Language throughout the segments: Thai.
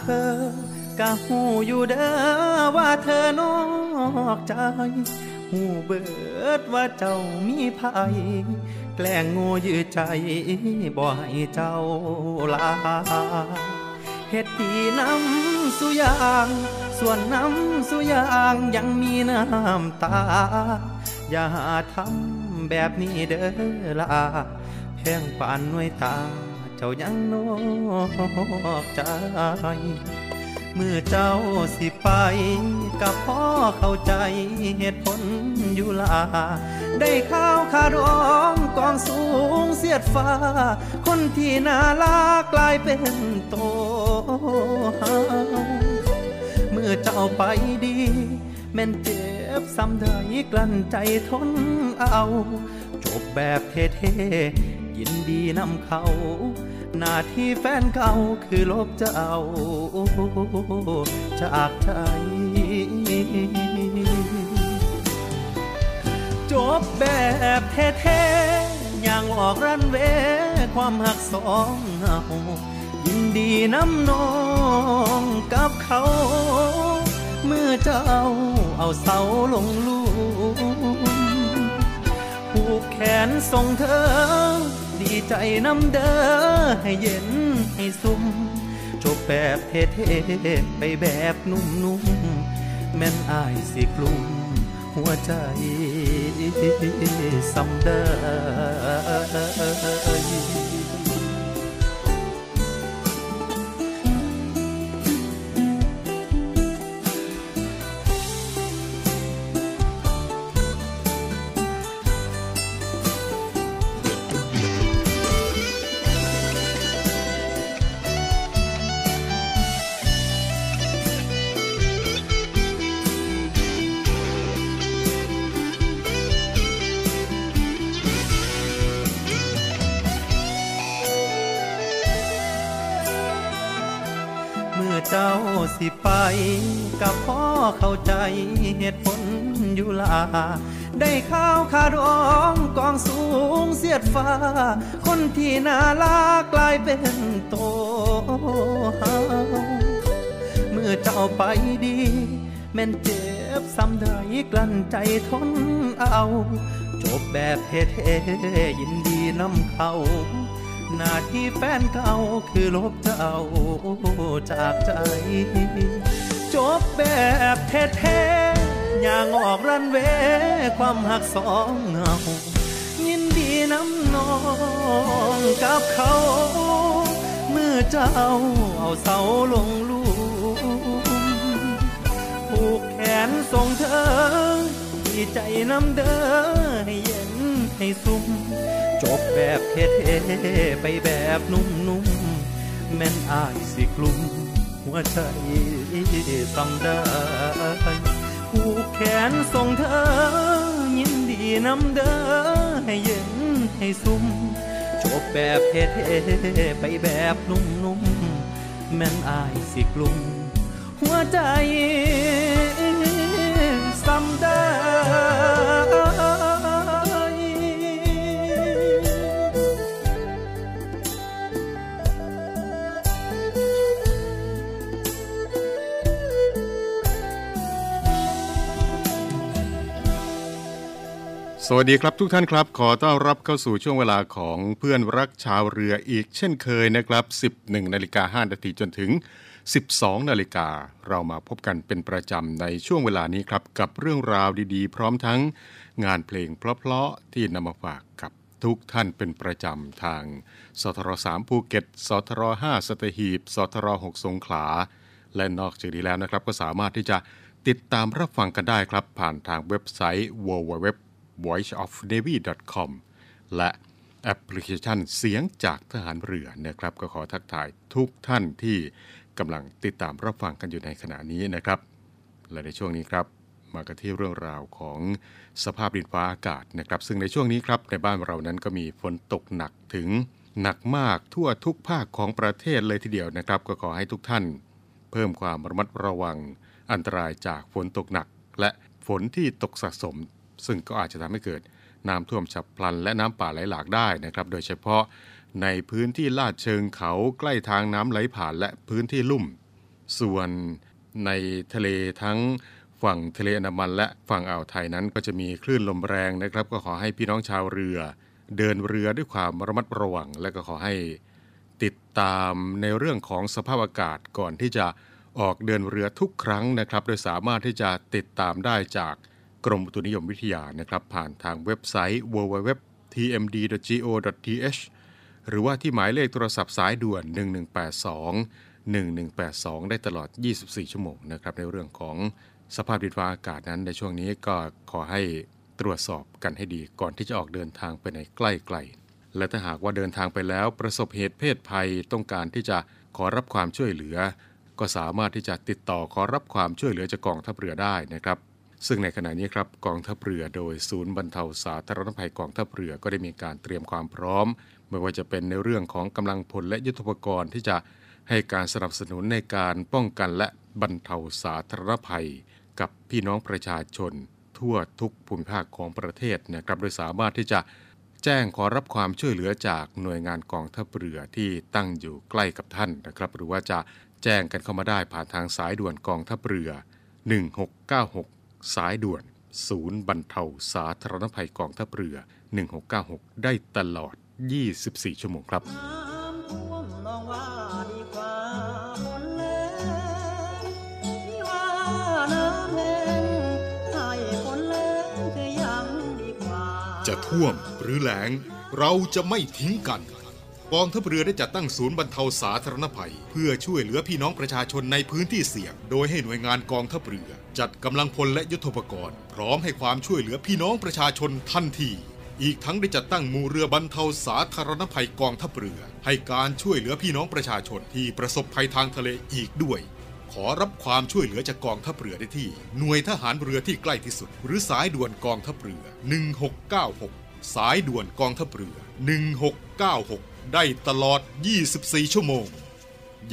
เธอก็หูอยู่เด้อว่าเธอนอกใจ หูเบิดว่าเจ้ามีภัย แกล้งโง่ยืดใจ บ่ให้เจ้าลาเฮ็ดดีน้ำสุยาง ส่วนน้ำสุยางยังมีน้ำตา อย่าทำแบบนี้เด้อลาแพงปานน่วยตา จ้ายังนอกใจ เมื่อเจ้าสิไป กับพ่อเข้าใจเหตุผลอยู่ลา ได้ข้าวขาดองกองสูงเสียดฟ้า คนที่น่ารักกลายเป็นโตเฮาเมื่อเจ้าไปดี แม่นเจ็บซ้ำได้กลั้นใจทนเอา จบแบบเท่ๆยินดีนำเขา หน้าที่แฟนเก่าคือลบจะเจ้าจากใจจบแบบเท่ๆอย่างออกรันเวความหักสองเงายินดีน้ำนองกับเขา เมื่อเจ้าเอาเสาลงลูผูกแขนส่งเธอ ดีใจน้ำเด้อให้เย็นให้ซุ่มจบแบบเท่ๆไปแบบนุ่มๆแม่นอายสิกลุ่มหัวใจสำเดอ เจ้าสิไป กับพ่อเข้าใจเหตุผลอยู่ลา ได้ข้าวขาดองกองสูงเสียดฟ้า คนที่น่ารักกลายเป็นโตเฮาเมื่อเจ้าไปดี แม่นเจ็บซ้ำได้กลั้นใจทนเอา จบแบบเท่ๆยินดีนำเขา หน้าที่แฟนเก่าคือลบเจ้าจากใจ จบแบบเท่ๆอย่างออกรันเวความหักสองเงา ยินดีน้ำนองกับเขา เมื่อเจ้าเอาเสาลงลูผูกแขนส่งเธอดีใจน้ำเด้อให้เย็นให้ซุ่ม จบแบบเท่ๆไปแบบนุ่มๆ แม่นอายสิกลุ่ม หัวใจสำได้ผูกแขนส่งเธอ ยินดีน้ำเด้อให้เย็นให้ซุ่ม จบแบบเท่ๆไปแบบนุ่มๆ แม่นอายสิกลุ่ม หัวใจสำได้ วัสดีครับทุกท่านครับ ขอต้อนรับเข้าสู่ช่วงเวลาของเพื่อนรักชาวเรืออีกเช่นเคยนะครับ 11นาฬิกา5นาทีจนถึง 12นาฬิกาเรามาพบกันเป็นประจำในช่วงเวลานี้ครับ กับเรื่องราวดีๆ พร้อมทั้งงานเพลงเพราะๆที่นำมาฝากกับทุกท่านเป็นประจำทางสทร3ภูเก็ตสทร5สัตหีบสทร6สงขลา และนอกจากนี้แล้วนะครับก็สามารถที่จะติดตามรับฟังกันได้ครับ ผ่านทางเว็บไซต์ www voiceofnavy.com และแอปพลิเคชันเสียงจากทหารเรือนะครับ ก็ขอทักทายทุกท่านที่กำลังติดตามรับฟังกันอยู่ในขณะนี้นะครับ และในช่วงนี้ครับมากันที่เรื่องราวของสภาพดินฟ้าอากาศนะครับ ซึ่งในช่วงนี้ครับในบ้านเรานั้นก็มีฝนตกหนักถึงหนักมากทั่วทุกภาคของประเทศเลยทีเดียวนะครับ ก็ขอให้ทุกท่าน เพิ่มความระมัดระวัง อันตรายจากฝนตกหนัก และฝนที่ตกสะสม ซึ่งก็อาจจะทำให้เกิดน้ำท่วมฉับพลัน และน้ำป่าไหลหลากได้นะครับ โดยเฉพาะในพื้นที่ลาดเชิงเขาใกล้ทางน้ำไหลผ่านและพื้นที่ลุ่ม ส่วนในทะเลทั้งฝั่งทะเลอันดามันและฝั่งอ่าวไทยนั้นก็จะมีคลื่นลมแรงนะครับ ก็ขอให้พี่น้องชาวเรือ เดินเรือด้วยความระมัดระวัง และก็ขอให้ติดตามในเรื่องของสภาพอากาศก่อนที่จะออกเดินเรือทุกครั้งนะครับ โดยสามารถที่จะติดตามได้จาก กรมอุตุนิยมวิทยานะครับผ่านทางเว็บไซต์ www.tmd.go.th หรือว่าที่หมายเลขโทรศัพท์สายด่วน 1182 1182 ได้ตลอด 24 ชั่วโมงนะครับในเรื่องของสภาพดินฟ้าอากาศนั้นในช่วงนี้ก็ขอให้ตรวจสอบกันให้ดีก่อนที่จะออกเดินทางไปในใกล้ๆและถ้าหากว่าเดินทางไปแล้วประสบเหตุเพศภัยต้องการที่จะขอรับความช่วยเหลือ ก็สามารถที่จะติดต่อขอรับความช่วยเหลือจากกองทัพเรือได้นะครับ ซึ่งในขณะนี้ครับกองทัพเรือโดยศูนย์บรรเทาสาธารณภัยกองทัพเรือก็ได้มีการเตรียมความพร้อม ไม่ว่าจะเป็นในเรื่องของกำลังพลและยุทธปกรณ์ที่จะให้การสนับสนุนในการป้องกันและบรรเทาสาธารณภัย กับพี่น้องประชาชน ทั่วทุกภูมิภาคของประเทศนะครับโดยสามารถที่จะแจ้งขอรับความช่วยเหลือจากหน่วยงานกองทัพเรือที่ตั้งอยู่ใกล้กับท่านนะครับ หรือว่าจะแจ้งกันเข้ามาได้ผ่านทางสายด่วนกองทัพเรือ 1696 สายด่วน ศูนย์บรรเทาสาธารณภัยกองทัพเรือ 1696 ได้ตลอด 24 ชั่วโมงครับน้ำท่วมลองว่าดีกว่าฝนแรงที่ว่าน้ำแห้งให้ฝนแรงจะยังดีกว่าจะท่วมหรือแหลงเราจะไม่ทิ้งกัน กองทัพเรือได้จัดตั้งศูนย์บรรเทาสาธารณภัย เพื่อช่วยเหลือพี่น้องประชาชนในพื้นที่เสี่ยง โดยให้หน่วยงานกองทัพเรือ จัดกำลังพลและยุทธปกรณ์ พร้อมให้ความช่วยเหลือพี่น้องประชาชนทันที อีกทั้งได้จัดตั้งมูเรือบรรเทาสาธารณภัยกองทัพเรือ ให้การช่วยเหลือพี่น้องประชาชนที่ประสบภัยทางทะเลอีกด้วย ขอรับความช่วยเหลือจากกองทัพเรือได้ที่ หน่วยทหารเรือที่ใกล้ที่สุด หรือสายด่วนกองทัพเรือ 1696 สายด่วนกองทัพเรือ 1696 ได้ตลอด 24 ชั่วโมง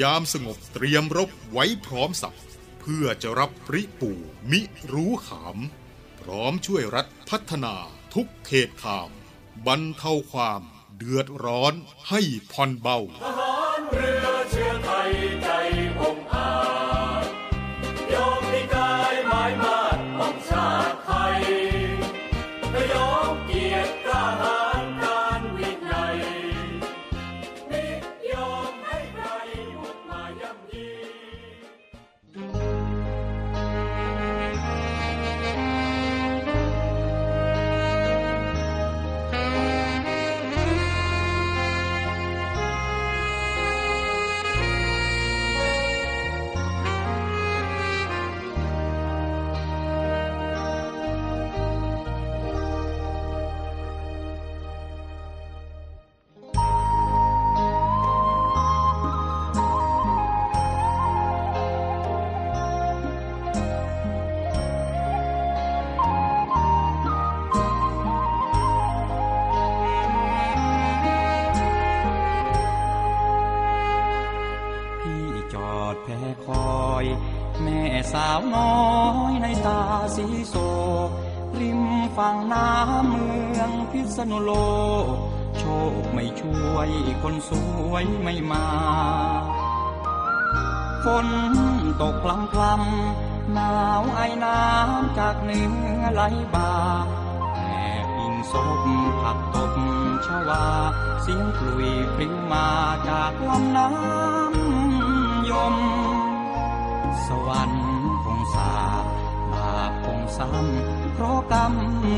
ยามสงบเตรียมรบไว้พร้อมสับ เพื่อจะรับปริปูมิรู้ขาม พร้อมช่วยรัฐพัฒนาทุกเขตขาม บรรเทาความเดือดร้อนให้ผ่อนเบา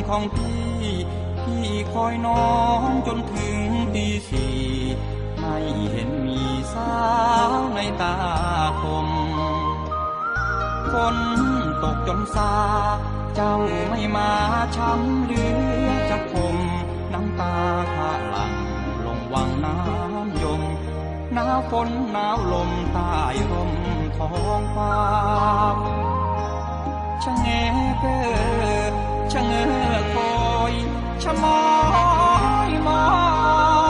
ของพี่ พี่คอยน้องจนถึงตีสี่ไม่เห็นมีสาวในตาคมฝนตกจนซา เจ้าไม่มาช้ำหลือจะคมน้ำตาข้าหลังลงวังน้ำยมหนาวฝนหนาวลมใต้ร่มท้องฟ้าชะเงเกอ ชะเงอคอยชะมอยมอ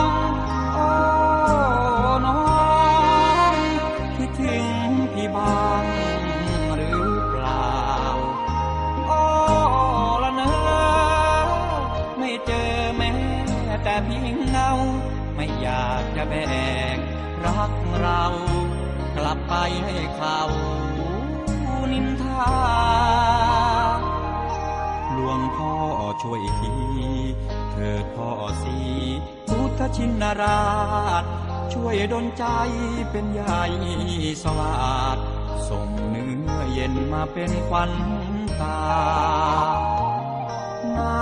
งโอ้น้องคิดถึงพี่บ้างหรือเปล่าโอ้ละเนอไม่เจอแม้แต่เพียงเงา ไม่อยากจะแบกรักเรา กลับไปให้เขานินทา ช่วยทีเถิดพ่อสีพุทธชินราช ช่วยดลใจเป็นใหญ่สวัสดส่งเนื้อเย็นมาเป็นควันตาหนา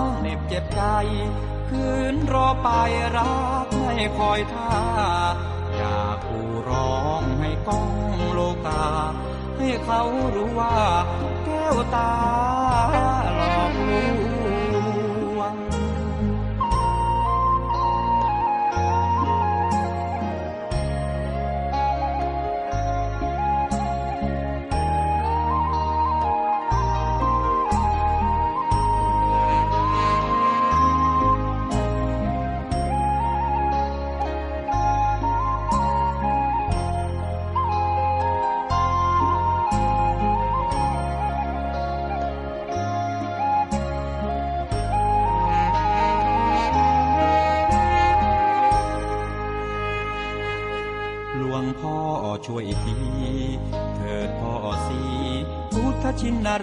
วเหน็บเจ็บใจ คืนรอไปรักไม่คอยท่า อยากกูร้องให้ก้องโลกา ให้เขารู้ว่าแก้วตา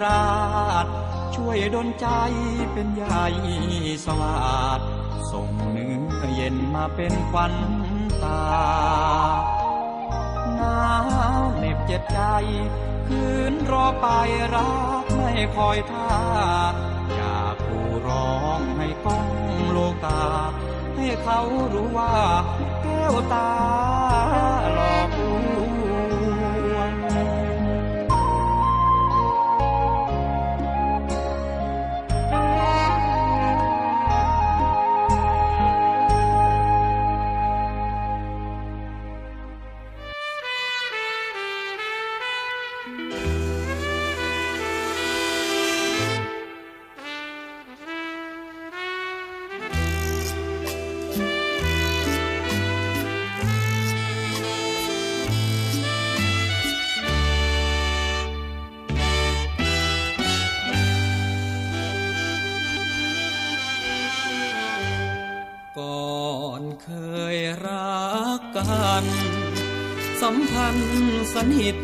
ราช ช่วยดลใจเป็นใหญ่สวัสดส่งเนื้อเย็นมาเป็นควันตาหนาวเหน็บเจ็บใจ คืนรอไปรักไม่คอยท่า อยากกูร้องให้ก้องโลกา ให้เขารู้ว่าแก้วตา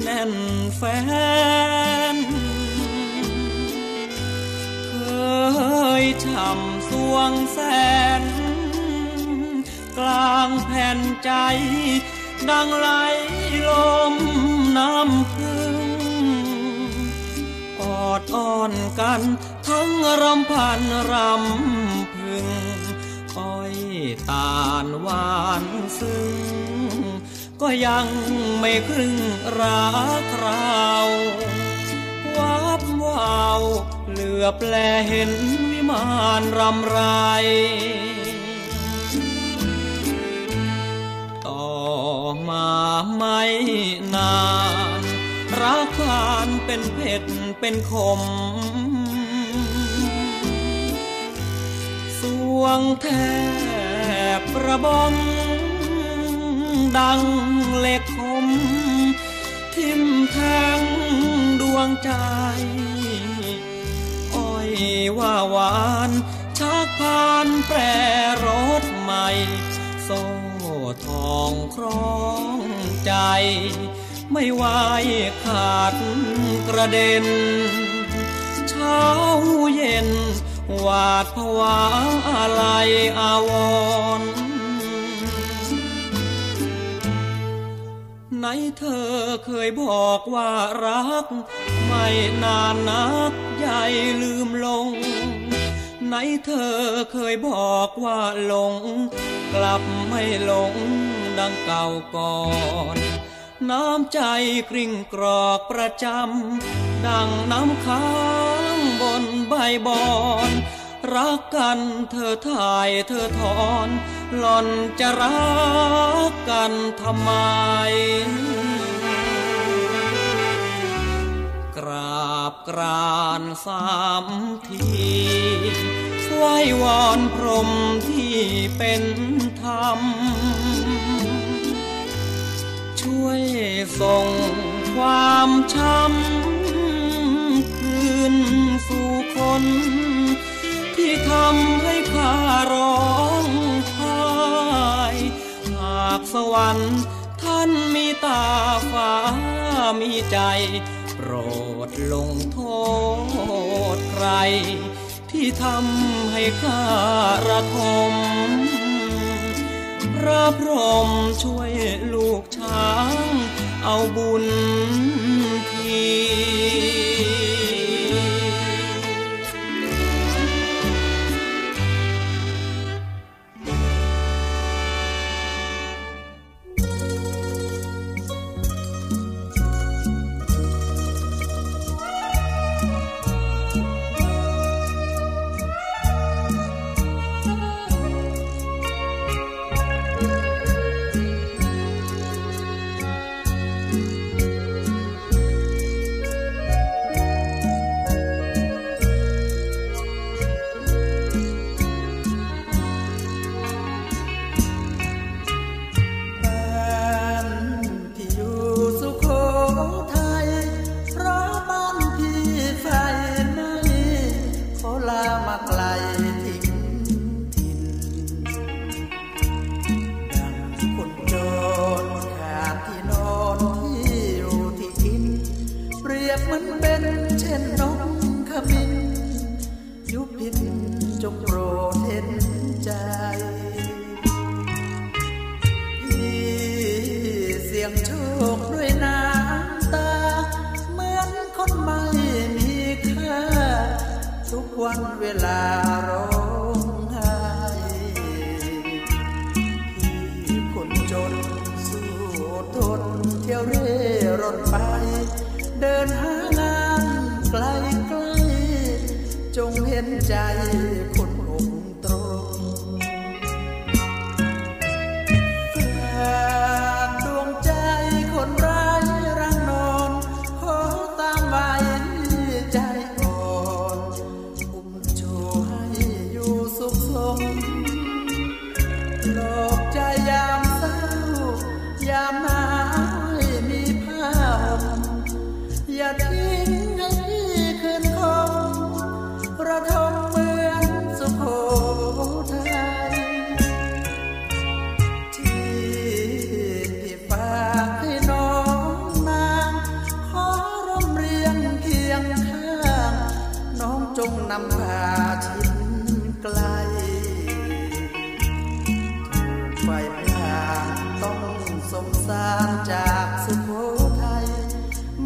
แน่นแฟน เคยช่ำสวงแสน กลางแผ่นใจ ดังไหลลมน้ำพึ่งกอดอ้อนกันทั้งรำพันรำพึงอ้อยตาลหวานซึ้ง ก็ยังไม่ครึ่งรักเราววับวาวเหลือบแลเห็นวิมานรำไร ต่อมาไม่นานรักผ่านเป็นเผ็ดเป็นขมสวงแทบกระบอง ดังเหล็กคม ทิ่มแทงดวงใจ อ้อยว่าหวานชักพานแปรรถใหม่ โซ่ทองคล้องใจ ไม่ไหวขาดกระเด็น เช้าเย็น หวาดผวาอะไรอาวรณ์ ไหนเธอเคยบอกว่ารัก ไม่นานนักใหญ่ลืมลง ไหนเธอเคยบอกว่าหลง กลับไม่หลงดังเก่าก่อน น้ำใจกริ่งกรอกประจำดังน้ำค้างบนใบบอน รักกันเธอถ่ายเธอถอน หล่อนจะรักกันทำไม กราบกรานสามทีสววอนพรหมที่เป็นธรรม ช่วยส่งความช้ำคืนสู่คน ที่ทำให้ข้าร้องไห้หากสวรรค์ท่านมีตาฟ้ามีใจ โปรดลงโทษใคร ที่ทำให้ข้าระทมพระพรหมช่วยลูกช้าง เอาบุญที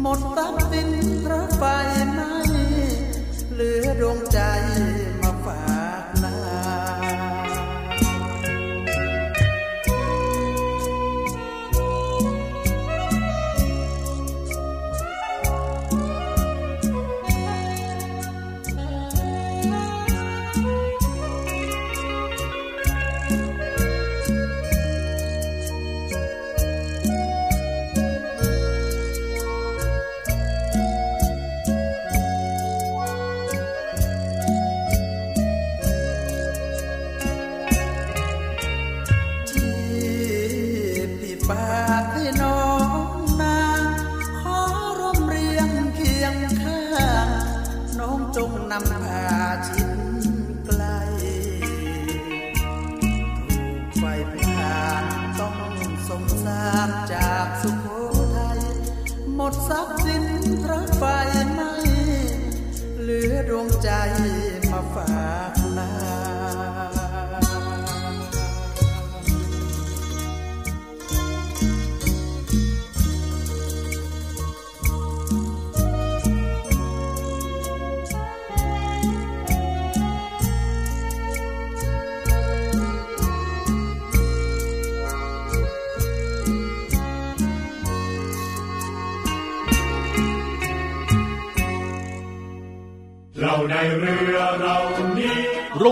หมดทรัพย์สินเพราะไฟไหม้เหลือดวงใจ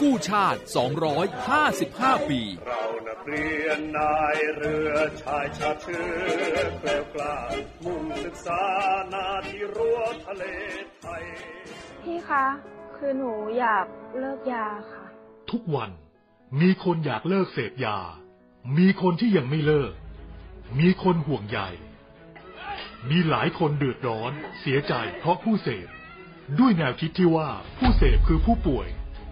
กู้ชาติ 255 ปี เรานักเรียนนายเรือชายชาติเชื้อแกล้วกล้ามุ่งศึกษานาที่รั้วทะเลไทย พี่คะ คือหนูอยากเลิกยาค่ะ ทุกวันมีคนอยากเลิกเสพยา มีคนที่ยังไม่เลิก มีคนห่วงใย มีหลายคนเดือดร้อน เสียใจเพราะผู้เสพ ด้วยแนวคิดที่ว่าผู้เสพคือผู้ป่วย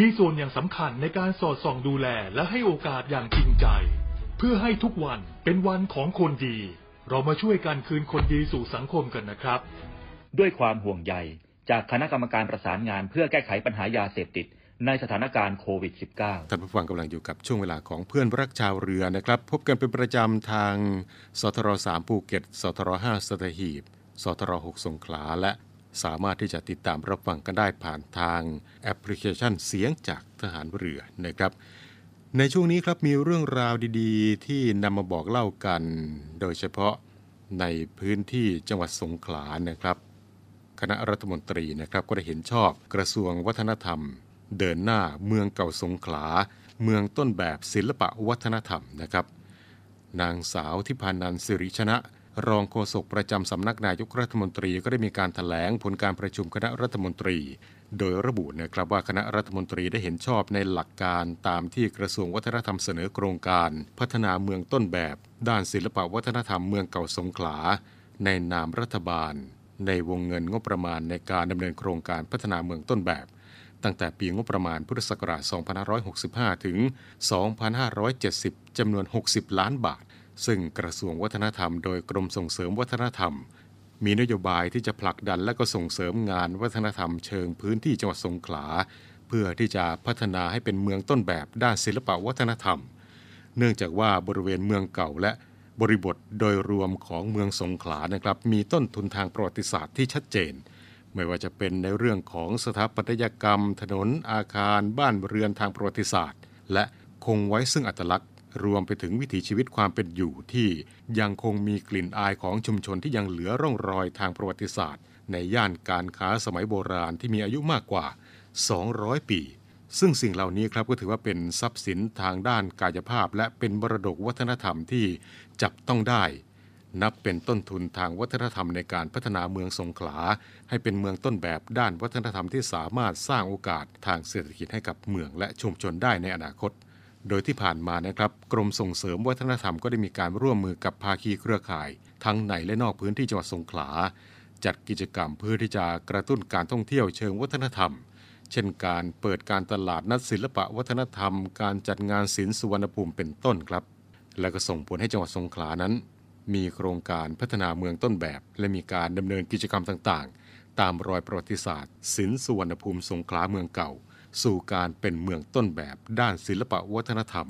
มีส่วนอย่างสำคัญในการสอดส่องดูแลและให้โอกาสอย่างจริงใจ เพื่อให้ทุกวันเป็นวันของคนดี เรามาช่วยกันคืนคนดีสู่สังคมกันนะครับ ด้วยความห่วงใยจากคณะกรรมการประสานงานเพื่อแก้ไขปัญหายาเสพติดในสถานการณ์โควิด -19 ท่านผู้ฟังกำลังอยู่กับช่วงเวลาของเพื่อนรักชาวเรือนะครับ พบกันเป็นประจำทางสทร3ภูเก็ตสทร5สัตหีบสทร6สงขลาและ สามารถที่จะติดตามรับฟังกันได้ผ่านทางแอปพลิเคชันเสียงจากทหารเรือนะครับ ในช่วงนี้ครับมีเรื่องราวดีๆ ที่นำมาบอกเล่ากัน โดยเฉพาะในพื้นที่จังหวัดสงขลานะครับ คณะรัฐมนตรีนะครับก็ได้เห็นชอบกระทรวงวัฒนธรรม เดินหน้าเมืองเก่าสงขลา เมืองต้นแบบศิลปะวัฒนธรรมนะครับ นางสาวทิพานันสิริชนะ รองโฆษกประจำสำนักนายกรัฐมนตรีก็ได้มีการถแถลงผลการประชุมคณะรัฐมนตรี โดยระบุนะครับว่าคณะรัฐมนตรีได้เห็นชอบในหลักการตามที่กระทรวงวัฒนธรรมเสนอโครงการ พัฒนาเมืองต้นแบบ ด้านศิลปวัฒนธรรมเมืองเก่าสงขลา ในนามรัฐบาล ในวงเงินงบประมาณในการดำเนินโครงการพัฒนาเมืองต้นแบบ ตั้งแต่ปีงบประมาณพุทธศักราช 2565 ถึง 2570 จำนวน 60 ล้านบาท ซึ่งกระทรวงวัฒนธรรมโดยกรมส่งเสริมวัฒนธรรม มีนโยบายที่จะผลักดันและก็ส่งเสริมงานวัฒนธรรมเชิงพื้นที่จังหวัดสงขลา เพื่อที่จะพัฒนาให้เป็นเมืองต้นแบบด้านศิลปวัฒนธรรม เนื่องจากว่าบริเวณเมืองเก่าและบริบทโดยรวมของเมืองสงขลานะครับ มีต้นทุนทางประวัติศาสตร์ที่ชัดเจน ไม่ว่าจะเป็นในเรื่องของสถาปัตยกรรม ถนนอาคาร บ้านเรือนทางประวัติศาสตร์ และคงไว้ซึ่งอัตลักษณ์ รวมไปถึงวิถีชีวิตความเป็นอยู่ที่ยังคงมีกลิ่นอายของชุมชนที่ยังเหลือร่องรอยทางประวัติศาสตร์ ในย่านการค้าสมัยโบราณที่มีอายุมากกว่า 200 ปี ซึ่งสิ่งเหล่านี้ครับก็ถือว่าเป็นทรัพย์สินทางด้านกายภาพ และเป็นมรดกวัฒนธรรมที่จับต้องได้ นับเป็นต้นทุนทางวัฒนธรรมในการพัฒนาเมืองสงขลา ให้เป็นเมืองต้นแบบด้านวัฒนธรรมที่สามารถสร้างโอกาสทางเศรษฐกิจให้กับเมืองและชุมชนได้ในอนาคต โดยที่ผ่านมานะครับ กรมส่งเสริมวัฒนธรรมก็ได้มีการร่วมมือกับภาคีเครือข่าย ทั้งในและนอกพื้นที่จังหวัดสงขลา จัดกิจกรรมเพื่อที่จะกระตุ้นการท่องเที่ยวเชิงวัฒนธรรม เช่นการเปิดการตลาดนัดศิลปะวัฒนธรรม การจัดงานศิลป์สุวรรณภูมิเป็นต้นครับ และก็ส่งผลให้จังหวัดสงขลานั้น มีโครงการพัฒนาเมืองต้นแบบ และมีการดำเนินกิจกรรมต่างๆ ตามรอยประวัติศาสตร์ศิลป์สุวรรณภูมิสงขลาเมืองเก่า สู่การเป็นเมืองต้นแบบด้านศิลปะวัฒนธรรม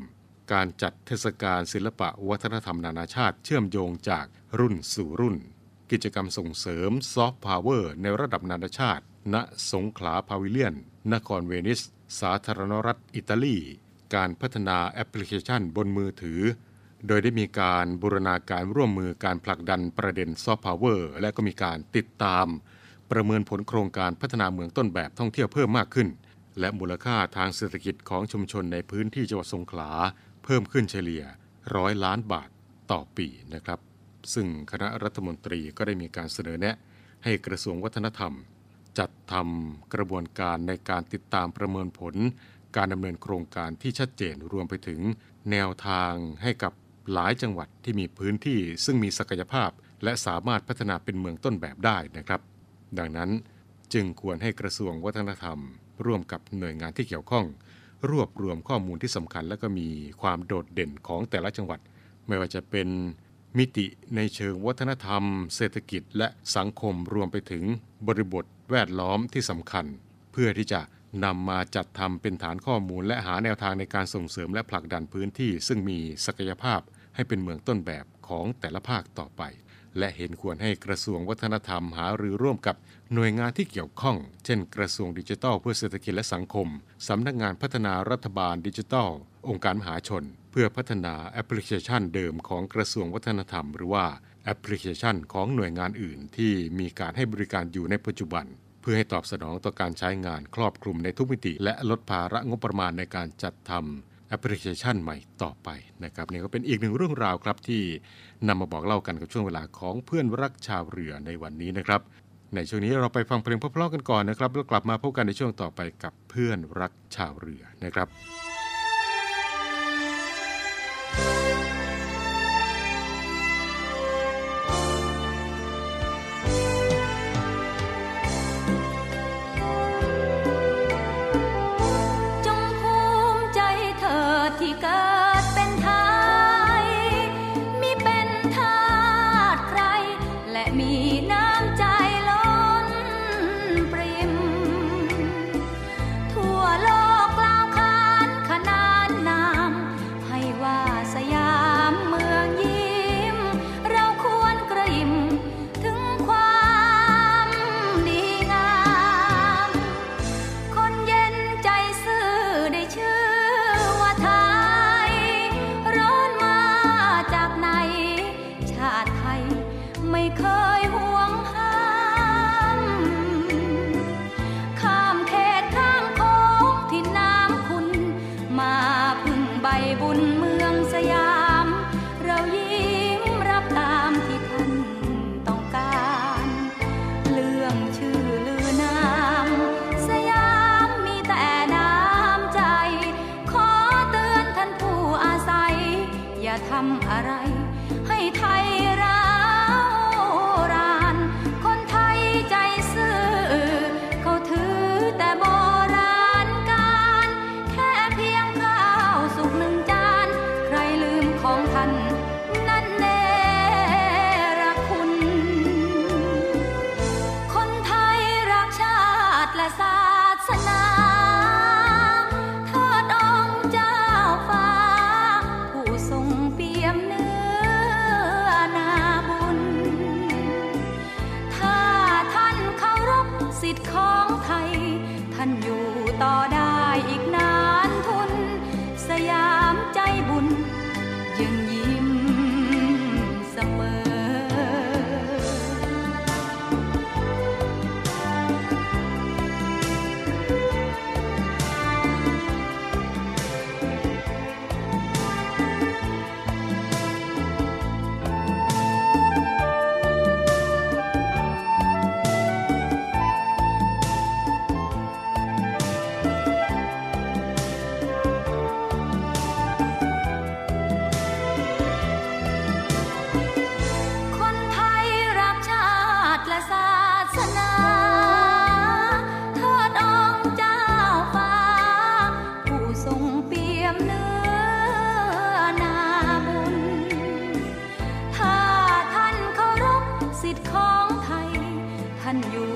การจัดเทศกาลศิลปะวัฒนธรรมนานาชาติเชื่อมโยงจากรุ่นสู่รุ่น กิจกรรมส่งเสริมซอฟต์พาวเวอร์ในระดับนานาชาติ ณสงขลาพาวิเลียน นครเวนิส สาธารณรัฐอิตาลี การพัฒนาแอปพลิเคชันบนมือถือ โดยได้มีการบูรณาการร่วมมือการผลักดันประเด็นซอฟต์พาวเวอร์และก็มีการติดตาม ประเมินผลโครงการพัฒนาเมืองต้นแบบท่องเที่ยวเพิ่มมากขึ้น และมูลค่าทางเศรษฐกิจของชุมชนในพื้นที่จังหวัดสงขลา เพิ่มขึ้นเฉลี่ยร้อยล้านบาทต่อปีนะครับ ซึ่งคณะรัฐมนตรีก็ได้มีการเสนอแนะ ให้กระทรวงวัฒนธรรม จัดทำกระบวนการในการติดตามประเมินผล การดำเนินโครงการที่ชัดเจนรวมไปถึง แนวทางให้กับหลายจังหวัดที่มีพื้นที่ ซึ่งมีศักยภาพ และสามารถพัฒนาเป็นเมืองต้นแบบได้นะครับ ดังนั้นจึงควรให้กระทรวงวัฒนธรรม ร่วมกับหน่วยงานที่เกี่ยวข้อง รวบรวมข้อมูลที่สำคัญ และก็มีความโดดเด่นของแต่ละจังหวัด ไม่ว่าจะเป็นมิติในเชิงวัฒนธรรม เศรษฐกิจ และสังคมรวมไปถึงบริบทแวดล้อมที่สำคัญ เพื่อที่จะนำมาจัดทำเป็นฐานข้อมูล และหาแนวทางในการส่งเสริมและผลักดันพื้นที่ ซึ่งมีศักยภาพให้เป็นเมืองต้นแบบของแต่ละภาคต่อไป และเห็นควรให้กระทรวงวัฒนธรรมหารือร่วมกับหน่วยงานที่เกี่ยวข้อง เช่น กระทรวงดิจิทัลเพื่อเศรษฐกิจและสังคม สำนักงานพัฒนารัฐบาลดิจิทัล องค์การมหาชน เพื่อพัฒนาแอปพลิเคชันเดิมของกระทรวงวัฒนธรรม หรือว่าแอปพลิเคชันของหน่วยงานอื่น ที่มีการให้บริการอยู่ในปัจจุบัน เพื่อให้ตอบสนองต่อการใช้งานครอบคลุมในทุกมิติ และลดภาระงบประมาณในการจัดทำ แอปพลิเคชันใหม่ต่อไปนะครับนี่ก็เป็นอีกหนึ่งเรื่องราวครับที่นำมาบอกเล่ากันกับช่วงเวลาของเพื่อนรักชาวเรือในวันนี้นะครับ ในช่วงนี้เราไปฟังเพลงเพราะๆกันก่อนนะครับแล้วกลับมาพบกันในช่วงต่อไปกับเพื่อนรักชาวเรือนะครับานอยู่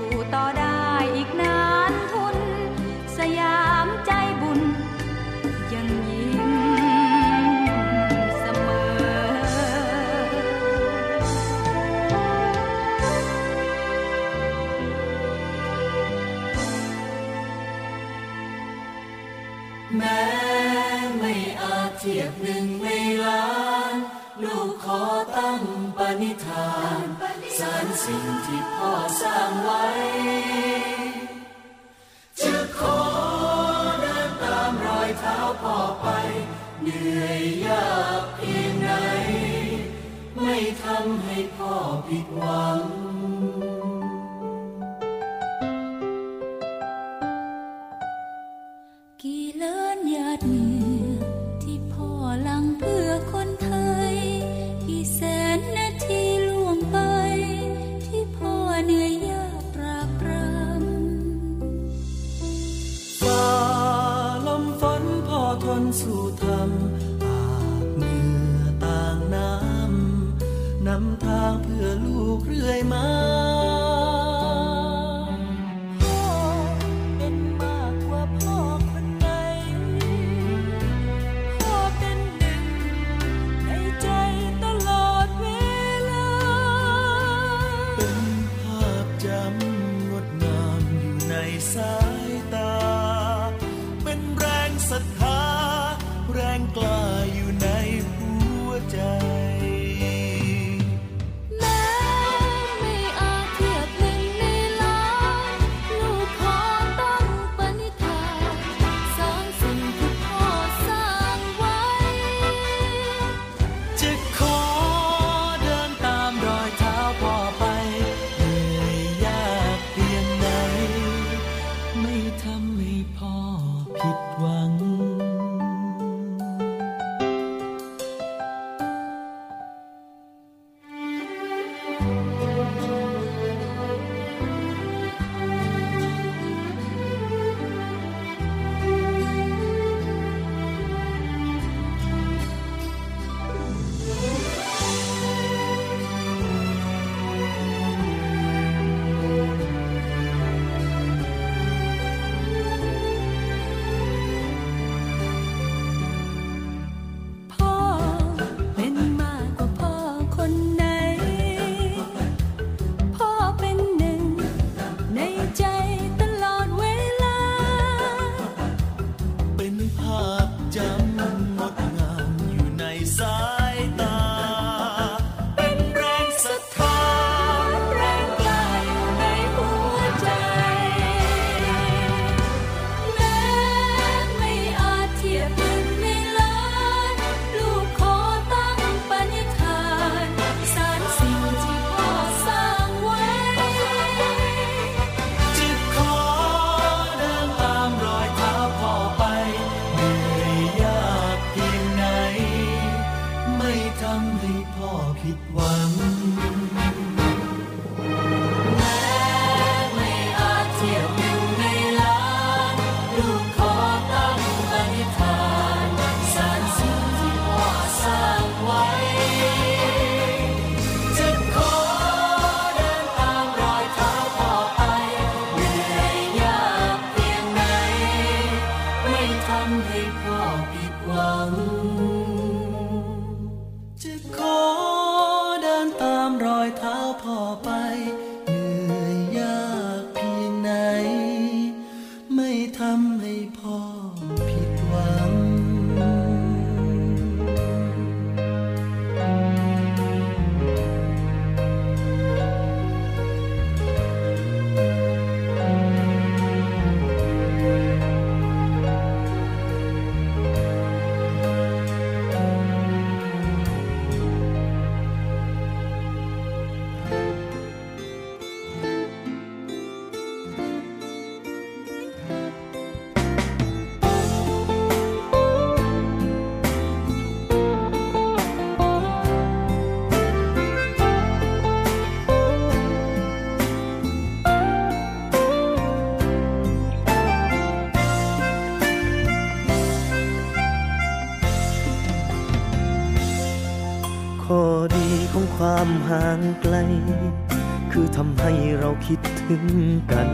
ถึงกัน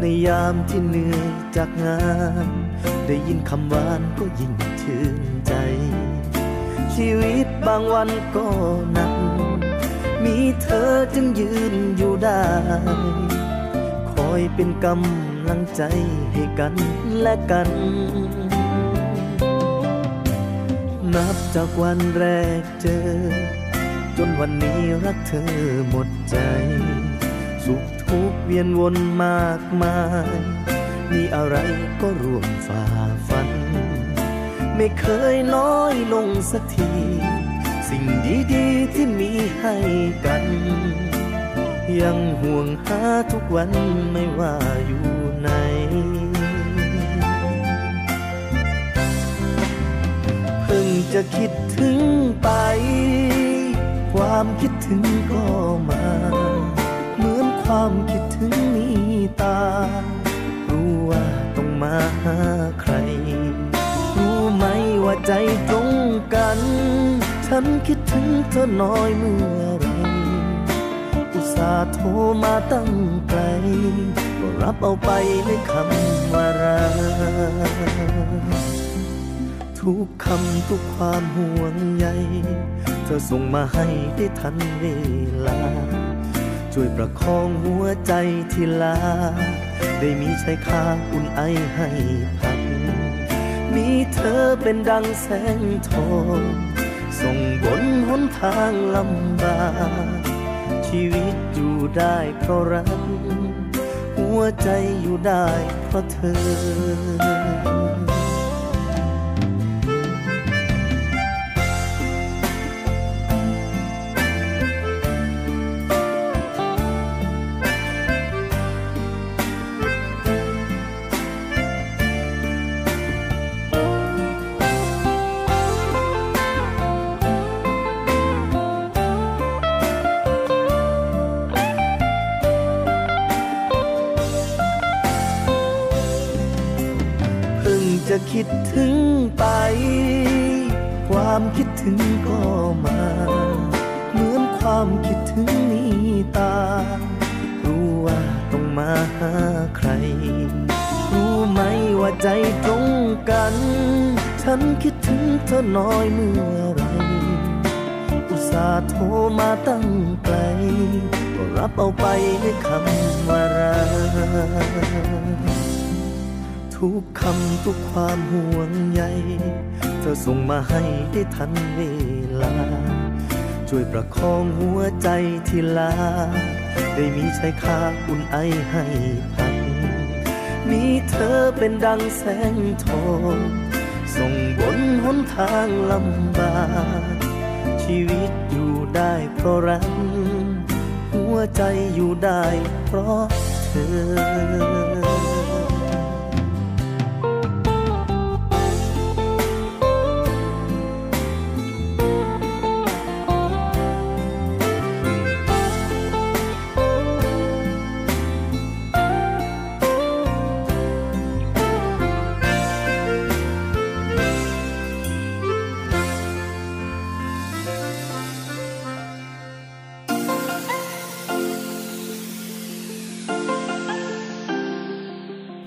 ในยามที่เหนื่อยจากงาน ได้ยินคำหวานก็ยิ่งชื่นใจ ชีวิตบางวันก็หนัก มีเธอจึงยืนอยู่ได้ คอยเป็นกำลังใจให้กันและกัน นับจากวันแรกเจอจนวันนี้รักเธอหมดใจ สุขทุกเวียนวนมากมาย มีอะไรก็ร่วมฝ่าฟัน ไม่เคยน้อยลงสักที สิ่งดีๆที่มีให้กัน ยังห่วงหาทุกวันไม่ว่าอยู่ไหนเพิ่งจะคิดถึงไป ความคิดถึงก็มา ความคิดถึงมีตา รู้ว่าต้องมาหาใคร รู้ไหมว่าใจตรงกัน ฉันคิดถึงเธอน้อยเมื่อไร อุตส่าห์โทรมาตั้งไกล ก็รับเอาไปด้วยคำว่ารักทุกคำทุกความห่วงใย เธอส่งมาให้ได้ทันเวลา ช่วยประคองหัวใจที่ลา ได้มีชายคาอุ่นไอให้พัก มีเธอเป็นดังแสงทองส่งบนหนทางลำบากชีวิตอยู่ได้เพราะรัก หัวใจอยู่ได้เพราะเธอ คิดถึงไป ความคิดถึงก็มา เหมือนความคิดถึงมีตา รู้ว่าต้องมาหาใคร รู้ไหมว่าใจตรงกัน ฉันคิดถึงเธอน้อยเมื่อไร อุตส่าห์โทรมาตั้งไกลก็รับเอาไปด้วยคำว่ารัก ทุกคำทุกความห่วงใย เธอส่งมาให้ได้ทันเวลา ช่วยประคองหัวใจที่ลา ได้มีชายคาอุ่นไอให้พัก มีเธอเป็นดังแสงทองส่งบนหนทางลำบากชีวิตอยู่ได้เพราะรัก หัวใจอยู่ได้เพราะเธอ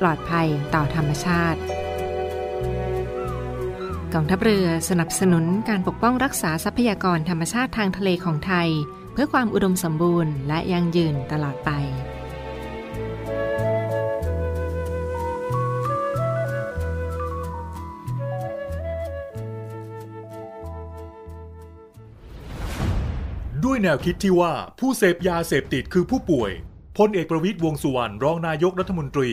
ปลอดภัยต่อธรรมชาติกองทัพเรือสนับสนุนการปกป้องรักษาทรัพยากรธรรมชาติทางทะเลของไทย เพื่อความอุดมสมบูรณ์และยั่งยืนตลอดไป ด้วยแนวคิดที่ว่าผู้เสพยาเสพติดคือผู้ป่วยพลเอกประวิตยวงสุวรรณรองนายกรัฐมนตรี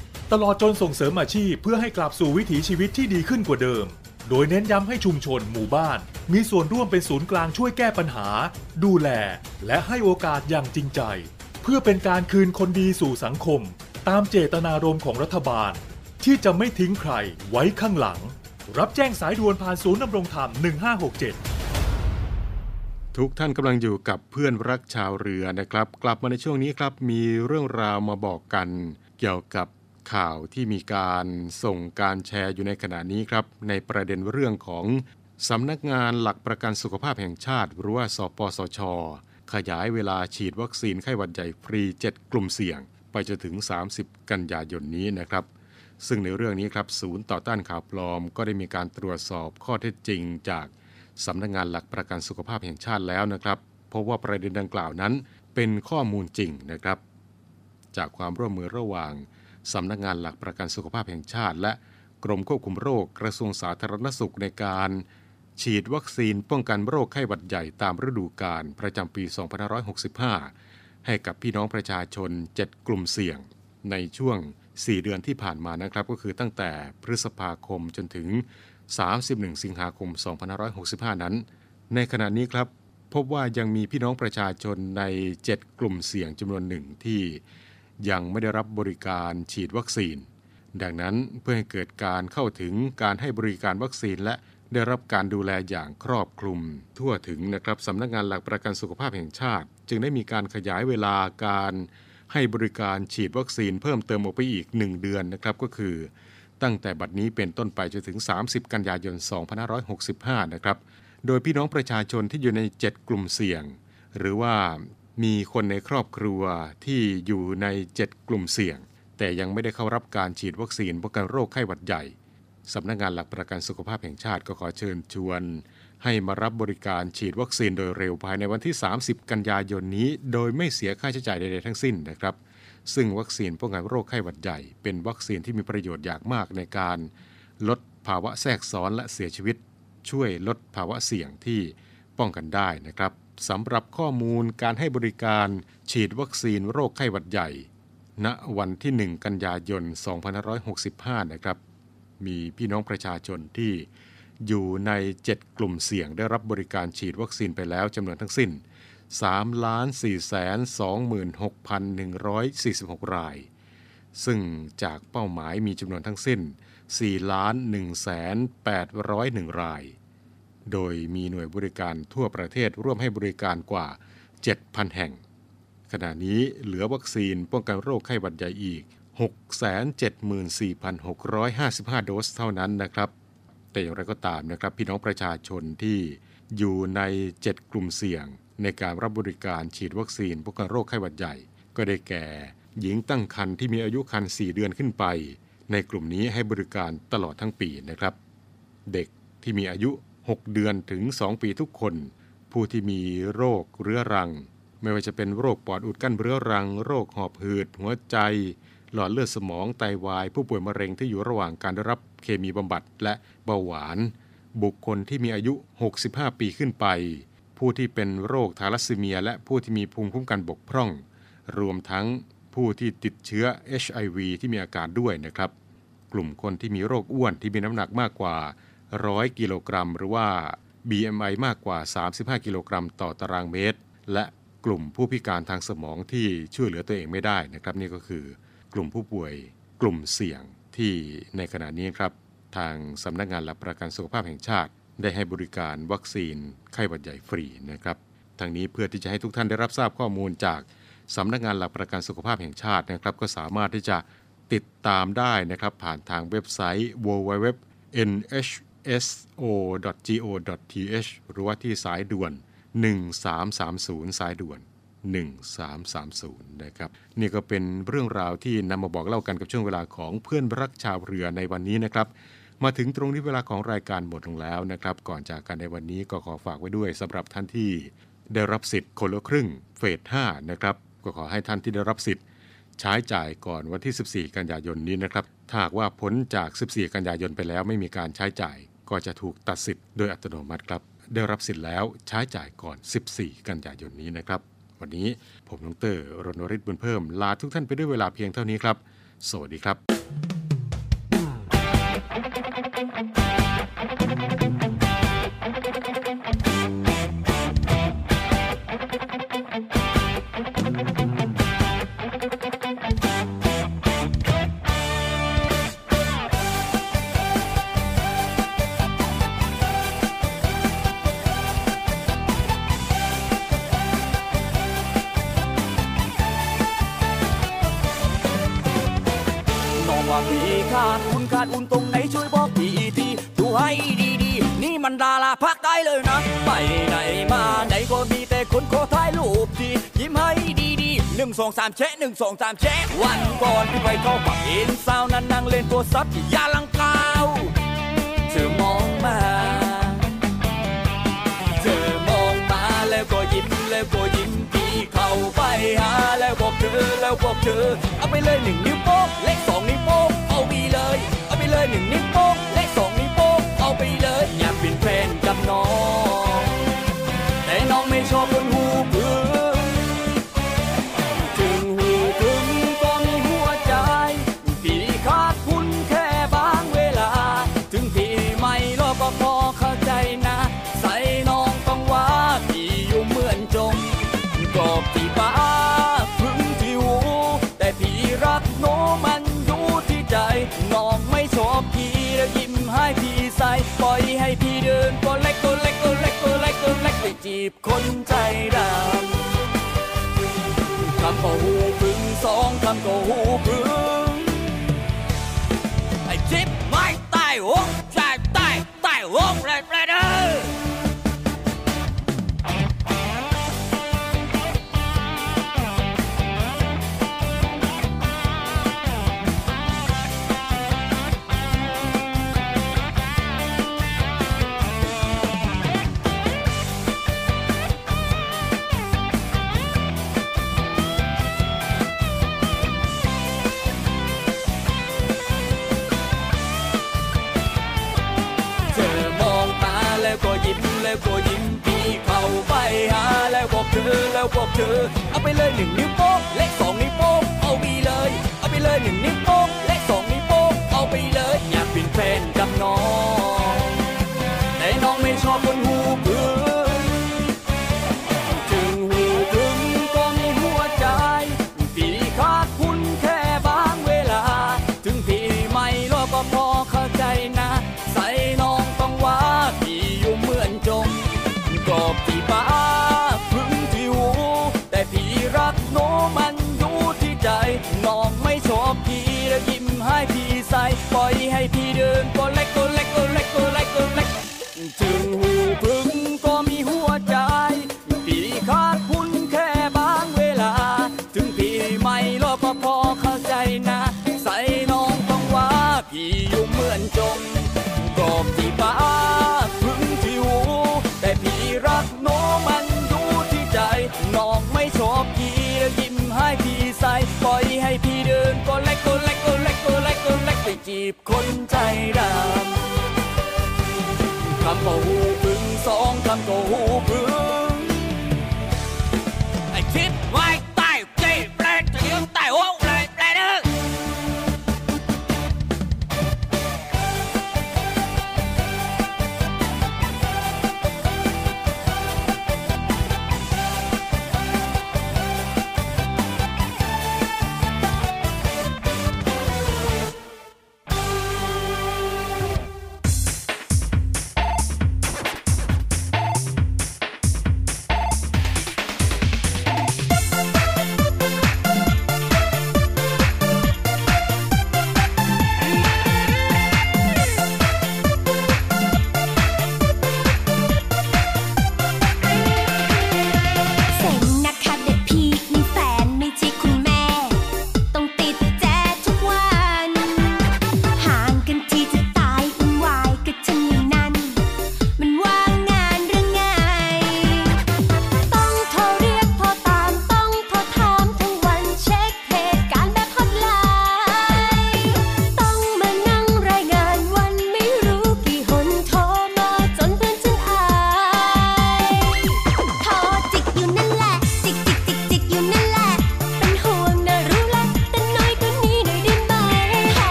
ตลอดจนส่งเสริมอาชีพเพื่อให้กลับสู่วิถีชีวิตที่ดีขึ้นกว่าเดิม โดยเน้นย้ำให้ชุมชนหมู่บ้าน มีส่วนร่วมเป็นศูนย์กลางช่วยแก้ปัญหา ดูแล และให้โอกาสอย่างจริงใจ เพื่อเป็นการคืนคนดีสู่สังคม ตามเจตนารมณ์ของรัฐบาล ที่จะไม่ทิ้งใครไว้ข้างหลัง รับแจ้งสายด่วนผ่านศูนย์ดำรงธรรม 1567ทุกท่านกำลังอยู่กับเพื่อนรักชาวเรือนะครับ กลับมาในช่วงนี้ครับมีเรื่องราวมาบอกกัน เกี่ยวกับ ข่าวที่มีการส่งการแชร์อยู่ในขณะนี้ครับ ในประเด็นเรื่องของสำนักงานหลักประกันสุขภาพแห่งชาติ หรือว่าสปสช ขยายเวลาฉีดวัคซีนไข้หวัดใหญ่ฟรี 7 กลุ่มเสี่ยง ไปจนถึง 30 กันยายนนี้นะครับ ซึ่งในเรื่องนี้ครับศูนย์ต่อต้านข่าวปลอม ก็ได้มีการตรวจสอบข้อเท็จจริง จากสำนักงานหลักประกันสุขภาพแห่งชาติแล้วนะครับพบว่าประเด็นดังกล่าวนั้นเป็นข้อมูลจริงนะครับ จากความร่วมมือระหว่าง สำนักงานหลักประกันสุขภาพแห่งชาติ และกรมควบคุมโรคกระทรวงสาธารณสุขในการ ฉีดวัคซีนป้องกันโรคไข้หวัดใหญ่ตามฤดูกาลประจำปี 2565 ให้กับพี่น้องประชาชน 7 กลุ่มเสี่ยง ในช่วง 4 เดือนที่ผ่านมานะครับ ก็คือตั้งแต่พฤษภาคมจนถึง 31 สิงหาคม 2565 นั้น ในขณะนี้ครับพบว่ายังมีพี่น้องประชาชนใน 7 กลุ่มเสี่ยงจำนวนหนึ่งที่ ยังไม่ได้รับบริการฉีดวัคซีน ดังนั้นเพื่อให้เกิดการเข้าถึงการให้บริการวัคซีนและได้รับการดูแลอย่างครอบคลุม ทั่วถึงนะครับสำนักงานหลักประกันสุขภาพแห่งชาติ จึงได้มีการขยายเวลาการให้บริการฉีดวัคซีนเพิ่มเติมออกไปอีก 1 เดือนนะครับก็คือ ตั้งแต่บัดนี้เป็นต้นไปจนถึง 30 กันยายน 2565 นะครับโดยพี่น้องประชาชนที่อยู่ใน 7 กลุ่มเสี่ยง หรือว่า มีคนในครอบครัวที่อยู่ใน 7 กลุ่มเสี่ยง แต่ยังไม่ได้เข้ารับการฉีดวัคซีนป้องกันโรคไข้หวัดใหญ่สำนักงงานหลักประกันสุขภาพแห่งชาติก็ขอเชิญชวน ให้มารับบริการฉีดวัคซีนโดยเร็วภายในวันที่ 30 กันยายนนี้ โดยไม่เสียค่าใช้จ่ายใดๆทั้งสิ้นนะครับ ซึ่งวัคซีนป้องกันโรคไข้หวัดใหญ่ เป็นวัคซีนที่มีประโยชน์อย่างมากในการ ลดภาวะแทรกซ้อนและเสียชีวิต ช่วยลดภาวะเสี่ยงที่ป้องกันได้นะครับ สำหรับข้อมูลการให้บริการฉีดวัคซีนโรคไข้หวัดใหญ่ ณวันที่ 1 กันยายน 2565 นะครับ มีพี่น้องประชาชนที่อยู่ใน 7 กลุ่มเสี่ยงได้รับบริการฉีดวัคซีนไปแล้วจำนวนทั้งสิ้น3,426,146 ราย ซึ่งจากเป้าหมายมีจำนวนทั้งสิ้น4,1,801 ราย โดยมีหน่วยบริการทั่วประเทศร่วมให้บริการกว่า 7,000 แห่ง ขณะนี้เหลือวัคซีนป้องกันโรคไข้หวัดใหญ่อีก 674,655 โดสเท่านั้นนะครับ แต่อย่างไรก็ตามนะครับ พี่น้องประชาชนที่อยู่ใน 7 กลุ่มเสี่ยง ในการรับบริการฉีดวัคซีนป้องกันโรคไข้หวัดใหญ่ ก็ได้แก่ หญิงตั้งครรภ์ที่มีอายุครรภ์4เดือนขึ้นไป ในกลุ่มนี้ให้บริการตลอดทั้งปีนะครับ เด็กที่มีอายุ 6 เดือนถึง 2 ปีทุกคน ผู้ที่มีโรคเรื้อรัง ไม่ว่าจะเป็นโรคปอดอุดกั้นเรื้อรัง โรคหอบหืด หัวใจ หลอดเลือดสมองไตาวาย ผู้ป่วยมะเร็งที่อยู่ระหว่างการได้รับเคมีบำบัดและเบาหวาน บุคคลที่มีอายุ 65 ปีขึ้นไป ผู้ที่เป็นโรคทาลัสซีเมีย และผู้ที่มีภูมิคุ้มกันบกพร่อง รวมทั้งผู้ที่ติดเชื้อ HIV ที่มีอาการด้วยนะครับ กลุ่มคนที่มีโรคอ้วนที่มีน้ำหนักมากกว่า 100 กิโลกรัม หรือว่า BMI มากกว่า 35 กิโลกรัมต่อตารางเมตร และกลุ่มผู้พิการทางสมองที่ช่วยเหลือตัวเองไม่ได้นะครับ นี่ก็คือกลุ่มผู้ป่วยกลุ่มเสี่ยงที่ในขณะนี้ครับทางสำนักงานหลักประกันสุขภาพแห่งชาติ ได้ให้บริการวัคซีนไข้หวัดใหญ่ฟรีนะครับทางนี้เพื่อที่จะให้ทุกท่านได้รับทราบข้อมูลจากสำนักงานหลักประกันสุขภาพแห่งชาตินะครับ ก็สามารถที่จะติดตามได้นะครับ ผ่านทางเว็บไซต์ www nh so.go.th หรือว่าที่สายด่วน 1330 สายด่วน 1330 นะครับ นี่ก็เป็นเรื่องราวที่นำมาบอกเล่ากันกับช่วงเวลาของเพื่อนรักชาวเรือในวันนี้นะครับ มาถึงตรงนี้เวลาของรายการหมดลงแล้วนะครับ ก่อนจากกันในวันนี้ก็ขอฝากไว้ด้วยสำหรับท่านที่ได้รับสิทธิ์คนละครึ่งเฟส 5 นะครับ ก็ขอให้ท่านที่ได้รับสิทธิ์ใช้จ่ายก่อนวันที่ 14 กันยายนนี้นะครับ ถ้าหากว่าพ้นจาก 14 กันยายนไปแล้วไม่มีการใช้จ่าย ก็จะถูกตัดสิทธิ์โดยอัตโนมัติครับ ได้รับสิทธิ์แล้วใช้จ่ายก่อน 14 กันยายนนี้นะครับ วันนี้ผมดรรณริศบุญเพิ่ม ลาทุกท่านไปด้วยเวลาเพียงเท่านี้ครับ สวัสดีครับีขาดอุ่นขาดอุ่นตรงไหนช่วยบอกทีทีดูให้ดีๆ นี่มันดาราพักได้เลยนะ ไปไหนมาไหนก็มีแต่คนขอถ่ายรูปทียิ้มให้ดีๆหนึ่งสองสามแชะหนึ่งสองสามแชะวันก่อนพี่ไปเข้าผับเห็นสาวนั้นนั่งเล่นตัวซับที่ยาลังกาวเธอมองมา เธอมองมาแล้วก็ยิ้มแล้วก็ยิ้มาไปหาแล้วบอกเธอแล้วบอกเธอเอาไปเลยหนึ่งนิ้วโป้งเลขสองนิ้วโป้งเอาไปเลยเอาไปเลยหนึ่งนิ้วโป้งเลขสองนิ้วโป้งเอาไปเลยอยากเป็นแฟนกับน้อง แต่น้องไม่ชอบคนหู จีบคนใจดำคำก็หูพึ่งสองคำก็หู แล้วก็ยิ้มพี่เข้าไปหาแล้วบอกเธอแล้วบอกเธอ เอาไปเลยหนึ่งนิ้วโป้งและสองนิ้วโป้งเอาไปเลย เอาไปเลยหนึ่งนิ้ว